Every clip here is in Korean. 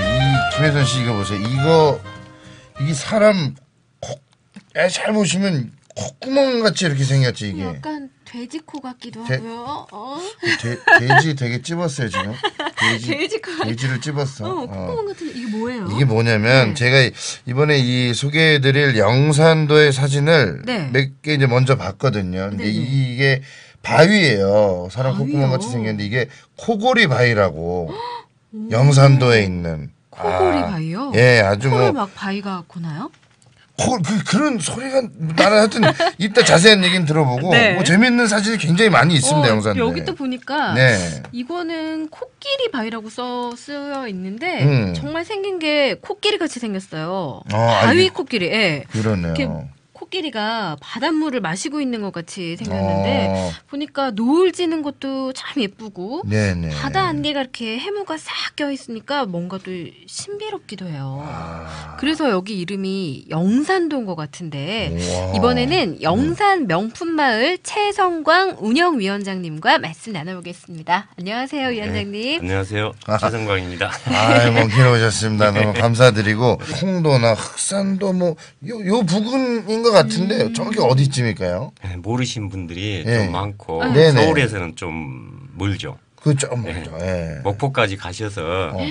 이 김혜선 씨 이거 보세요. 이거 이게 사람 잘 보시면 콧구멍 같이 이렇게 생겼지 이게. 약간 돼지 코 같기도 돼- 하고요. 어? 돼, 돼지 되게 찝었어요 지금. 돼지 돼지 코. 돼지를 찝었어. 어, 어. 콧구멍 같은 이게 뭐예요? 이게 뭐냐면 네. 제가 이번에 이 소개해드릴 영산도의 사진을 네. 몇 개 이제 먼저 봤거든요. 근데 네네. 이게 바위예요. 사람? 콧구멍 같이 생겼는데 이게 코골이 바위라고 영산도에 있는 코골이 아, 바위요? 예, 아주 코를 뭐 막 바위가 고나요? 코, 그, 그런 소리가 나는 하여튼 이따 자세한 얘기는 들어보고 네. 뭐 재밌는 사진이 굉장히 많이 있습니다 어, 영산도에. 여기 또 보니까 네. 이거는 코끼리 바위라고 써 쓰여 있는데 음. 정말 생긴 게 코끼리 같이 생겼어요. 어, 아, 바위 이게- 코끼리. 예. 그러네요. 이렇게 코끼리가 바닷물을 마시고 있는 것 같이 생겼는데 어, 보니까 노을 지는 것도 참 예쁘고 네네. 바다 안개가 이렇게 해무가 싹 껴 있으니까 뭔가 또 신비롭기도 해요. 아, 그래서 여기 이름이 영산도인 것 같은데 우와. 이번에는 영산 명품마을 최성광 운영위원장님과 말씀 나눠보겠습니다. 안녕하세요, 위원장님. 안녕하세요. 최성광입니다. 아이, 먼 길 오셨습니다. 너무 감사드리고, 홍도나 흑산도 뭐, 요, 요 부근인 것 같은데, 음. 저기 어디쯤일까요? 네, 모르신 분들이 예. 좀 많고 네네. 서울에서는 좀 멀죠. 그좀 네. 먼저, 예. 목포까지 가셔서 어.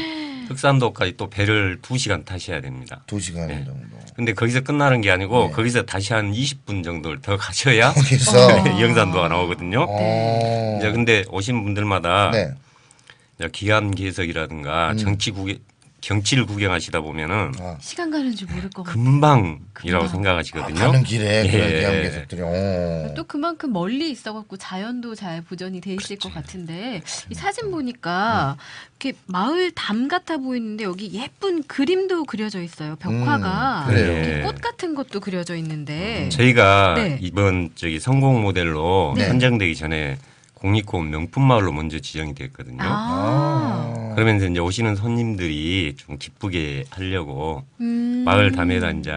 흑산도까지 또 배를 2시간 타셔야 됩니다. 두 시간 네. 정도. 근데 거기서 끝나는 게 아니고 네. 거기서 다시 한 20분 정도를 더 가셔야 거기서, 네, 영산도가 나오거든요. 어. 이제 근데 오신 분들마다 네. 이제 기암괴석이라든가 음. 정치 구경 경치를 구경하시다 보면은 아, 시간 가는 줄 모를 것 같아요. 금방이라고 금방. 생각하시거든요. 가는 길에 그런 예. 기암괴석들이, 어. 또 그만큼 멀리 있어갖고 자연도 잘 보존이 돼 있을 것 같은데 이 사진 보니까 이렇게 마을 담 같아 보이는데 여기 예쁜 그림도 그려져 있어요. 벽화가 음, 그래요. 이렇게 꽃 같은 것도 그려져 있는데 저희가 네. 이번 저기 성공 모델로 네. 선정되기 전에 공립공원 명품 마을로 먼저 지정이 됐거든요. 아, 그러면서 이제 오시는 손님들이 좀 기쁘게 하려고 음. 마을 담에다 이제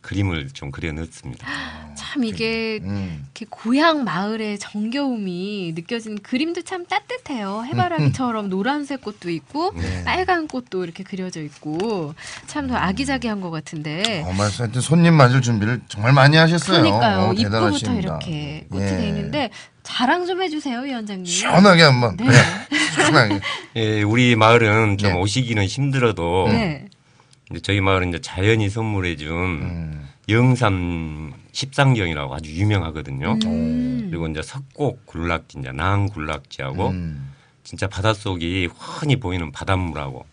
그림을 좀 그려 넣습니다. 참 이게 음. 이렇게 고향 마을의 정겨움이 느껴지는 그림도 참 따뜻해요. 해바라기처럼 노란색 꽃도 있고 네. 빨간 꽃도 이렇게 그려져 있고 참 더 아기자기한 것 같은데 정말 하여튼 손님 맞을 준비를 정말 많이 하셨어요. 그러니까요. 어, 입구부터 대단하십니다. 이렇게 꽃이 예. 돼 있는데 자랑 좀 해주세요, 위원장님. 시원하게 한번. 네. 예, 우리 마을은 좀 네. 오시기는 힘들어도 네. 이제 저희 마을은 이제 자연이 선물해준 음. 영산 십상경이라고 아주 유명하거든요. 음. 그리고 이제 석곡 굴락지, 이제 낭 굴락지하고 음. 진짜 바닷속이 훤히 보이는 바닷물하고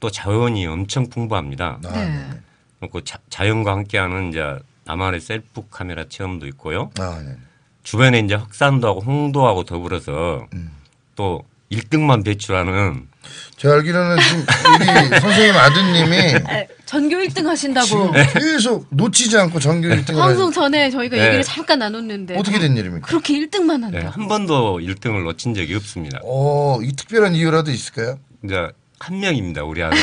또 자원이 엄청 풍부합니다. 아, 네. 네. 그리고 자, 자연과 함께하는 이제 나만의 셀프 카메라 체험도 있고요. 아, 네. 주변에 이제 흑산도하고 홍도하고 더불어서 음. 또 1등만 배출하는 제가 알기로는 지금 우리 선생님 아드님이 아, 전교 1등 하신다고 지금 계속 놓치지 않고 전교 1등을 방송 전에 저희가 네. 얘기를 잠깐 나눴는데 어떻게 된 일입니까? 그렇게 1등만 네, 한다. 한 번도 1등을 놓친 적이 없습니다. 어, 이 특별한 이유라도 있을까요? 이제 한 명입니다. 우리 아들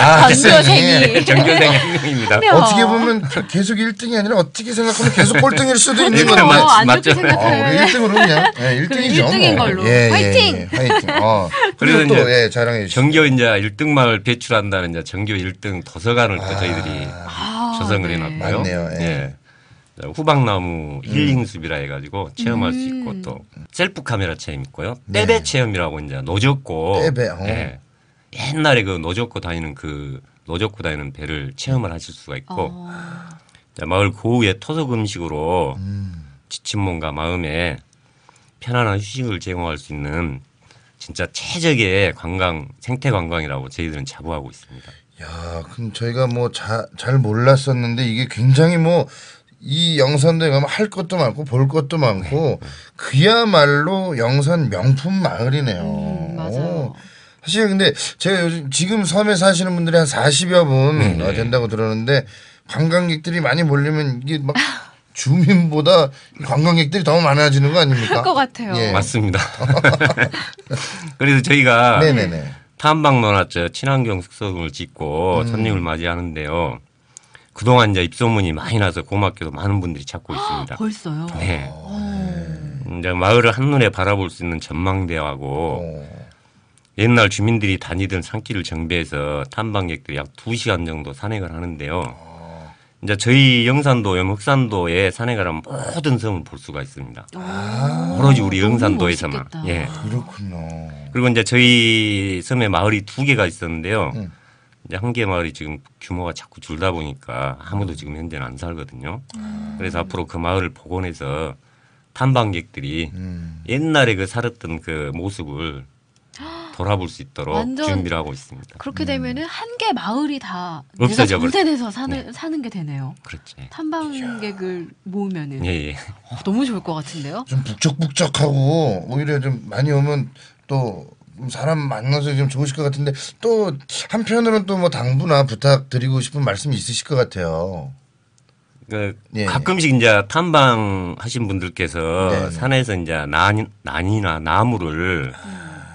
아, 전교생이. 전교생 한 명입니다. 명. 어떻게 보면 계속 1등이 아니라 어떻게 생각하면 계속 꼴등일 수도 있는 이거 건데. 맞- 안 맞죠? 좋게 어, 우리 생각해. 1등으로 그냥 예, 1등이죠. 그래, 1등인 걸로. 예, 예, 화이팅! 예, 화이팅. 어. 그래서 그리고 또 이제 예, 자랑해 주시죠. 전교 이제 1등만을 배출한다는 이제 전교 1등 도서관을 또 아. 저희들이 아, 조성을 네. 해놨고요. 맞네요, 예. 예. 후방나무 힐링 숲이라 해가지고 체험할 수 있고 음. 또 셀프 카메라 체험 있고요. 네. 떼배 체험이라고 이제 노젓고 떼배, 어. 예. 옛날에 그 노젓고 다니는 그 노젓고 다니는 배를 체험을 하실 수가 있고 어, 자, 마을 고유의 토속 음식으로 음. 지친 몸과 마음에 편안한 휴식을 제공할 수 있는 진짜 최적의 관광 생태 관광이라고 저희들은 자부하고 있습니다. 야, 그럼 저희가 뭐 잘 몰랐었는데 이게 굉장히 뭐 이 영산도에 가면 할 것도 많고 볼 것도 많고 그야말로 영산 명품 마을이네요. 음, 맞아요. 오. 사실 근데 제가 요즘 지금 섬에 사시는 분들이 한 40여 분 네네. 어, 된다고 들었는데 관광객들이 많이 몰리면 이게 막 주민보다 관광객들이 더 많아지는 거 아닙니까? 할 것 같아요. 예. 맞습니다. 그래서 저희가 네네네. 탐방 논하죠 친환경 숙소를 짓고 음. 손님을 맞이하는데요. 그동안 이제 입소문이 많이 나서 고맙게도 많은 분들이 찾고 있습니다. 벌써요. 네. 어. 이제 마을을 한눈에 바라볼 수 있는 전망대하고 어. 옛날 주민들이 다니던 산길을 정비해서 탐방객들이 약 2시간 정도 산행을 하는데요. 이제 저희 영산도, 염흑산도에 산행을 하면 모든 섬을 볼 수가 있습니다. 오로지 우리 영산도에서만. 멋있겠다. 예. 그렇군요. 그리고 이제 저희 섬에 마을이 두 개가 있었는데요. 음. 이제 한 개 마을이 지금 규모가 자꾸 줄다 보니까 아무도 지금 현재는 안 살거든요. 그래서 앞으로 그 마을을 복원해서 탐방객들이 음. 옛날에 그 살았던 그 모습을 돌아볼 수 있도록 완전 준비를 하고 있습니다. 그렇게 되면은 한 개 마을이 다 없어져 내가 정산해서 사는 네. 사는 게 되네요. 그렇지. 탐방객을 모으면은 예, 예. 어, 너무 좋을 것 같은데요. 좀 북적북적하고 오히려 좀 많이 오면 또 사람 만나서 좀 좋으실 것 같은데 또 한편으로는 또 뭐 당부나 부탁드리고 싶은 말씀이 있으실 것 같아요. 그 예. 가끔씩 이제 탐방 하신 분들께서 네, 네. 산에서 이제 난, 난이나 나무를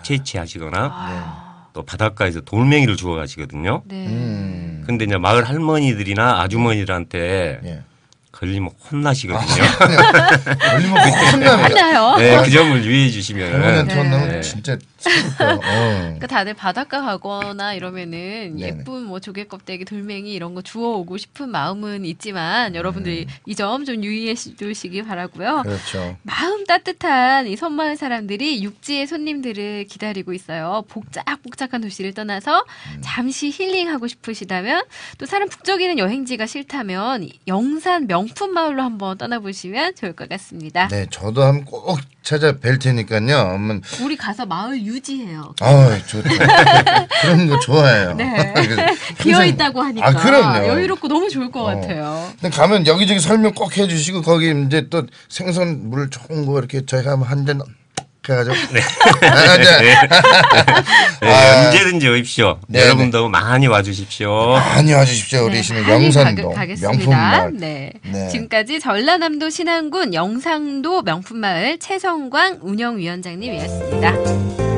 채취하시거나 아, 또 바닷가에서 돌멩이를 주워 가시거든요. 네. 음. 근데 이제 마을 할머니들이나 아주머니들한테 예. 걸리면 혼나시거든요. 걸리면 혼납니다. 하나요? 네, 그 점을 유의해 그러면 주시면 네. 혼나면 네. 진짜. 어. 그러니까 다들 바닷가 가거나 이러면은 네네. 예쁜 뭐 조개 껍데기, 돌멩이 이런 거 주워 오고 싶은 마음은 있지만 여러분들이 이점 좀 유의해 주시기 바라고요. 그렇죠. 마음 따뜻한 이 섬마을 사람들이 육지의 손님들을 기다리고 있어요. 복작복작한 도시를 떠나서 잠시 힐링하고 싶으시다면 또 사람 북적이는 여행지가 싫다면 영산 명품 마을로 한번 떠나보시면 좋을 것 같습니다. 네, 저도 한번 꼭 찾아뵐 테니까요. 우리 가서 마을 유지해요. 아, 좋죠. 그런 거 좋아해요. 네. 비어 있다고 하니까 아, 그럼요. 여유롭고 너무 좋을 것 어. 같아요. 근데 가면 여기저기 설명 꼭 해주시고 거기 이제 또 생선 물 좋은 거 이렇게 저희가 한잔 해가지고 네. 아, 이제 네, 아. 언제든지 오십시오. 네, 여러분도 많이 와주십시오. 많이 와주십시오. 우리 네, 시는 많이 영산도. 명품마을. 네. 네. 지금까지 전라남도 신안군 영상도 명품마을 최성광 운영위원장님이었습니다.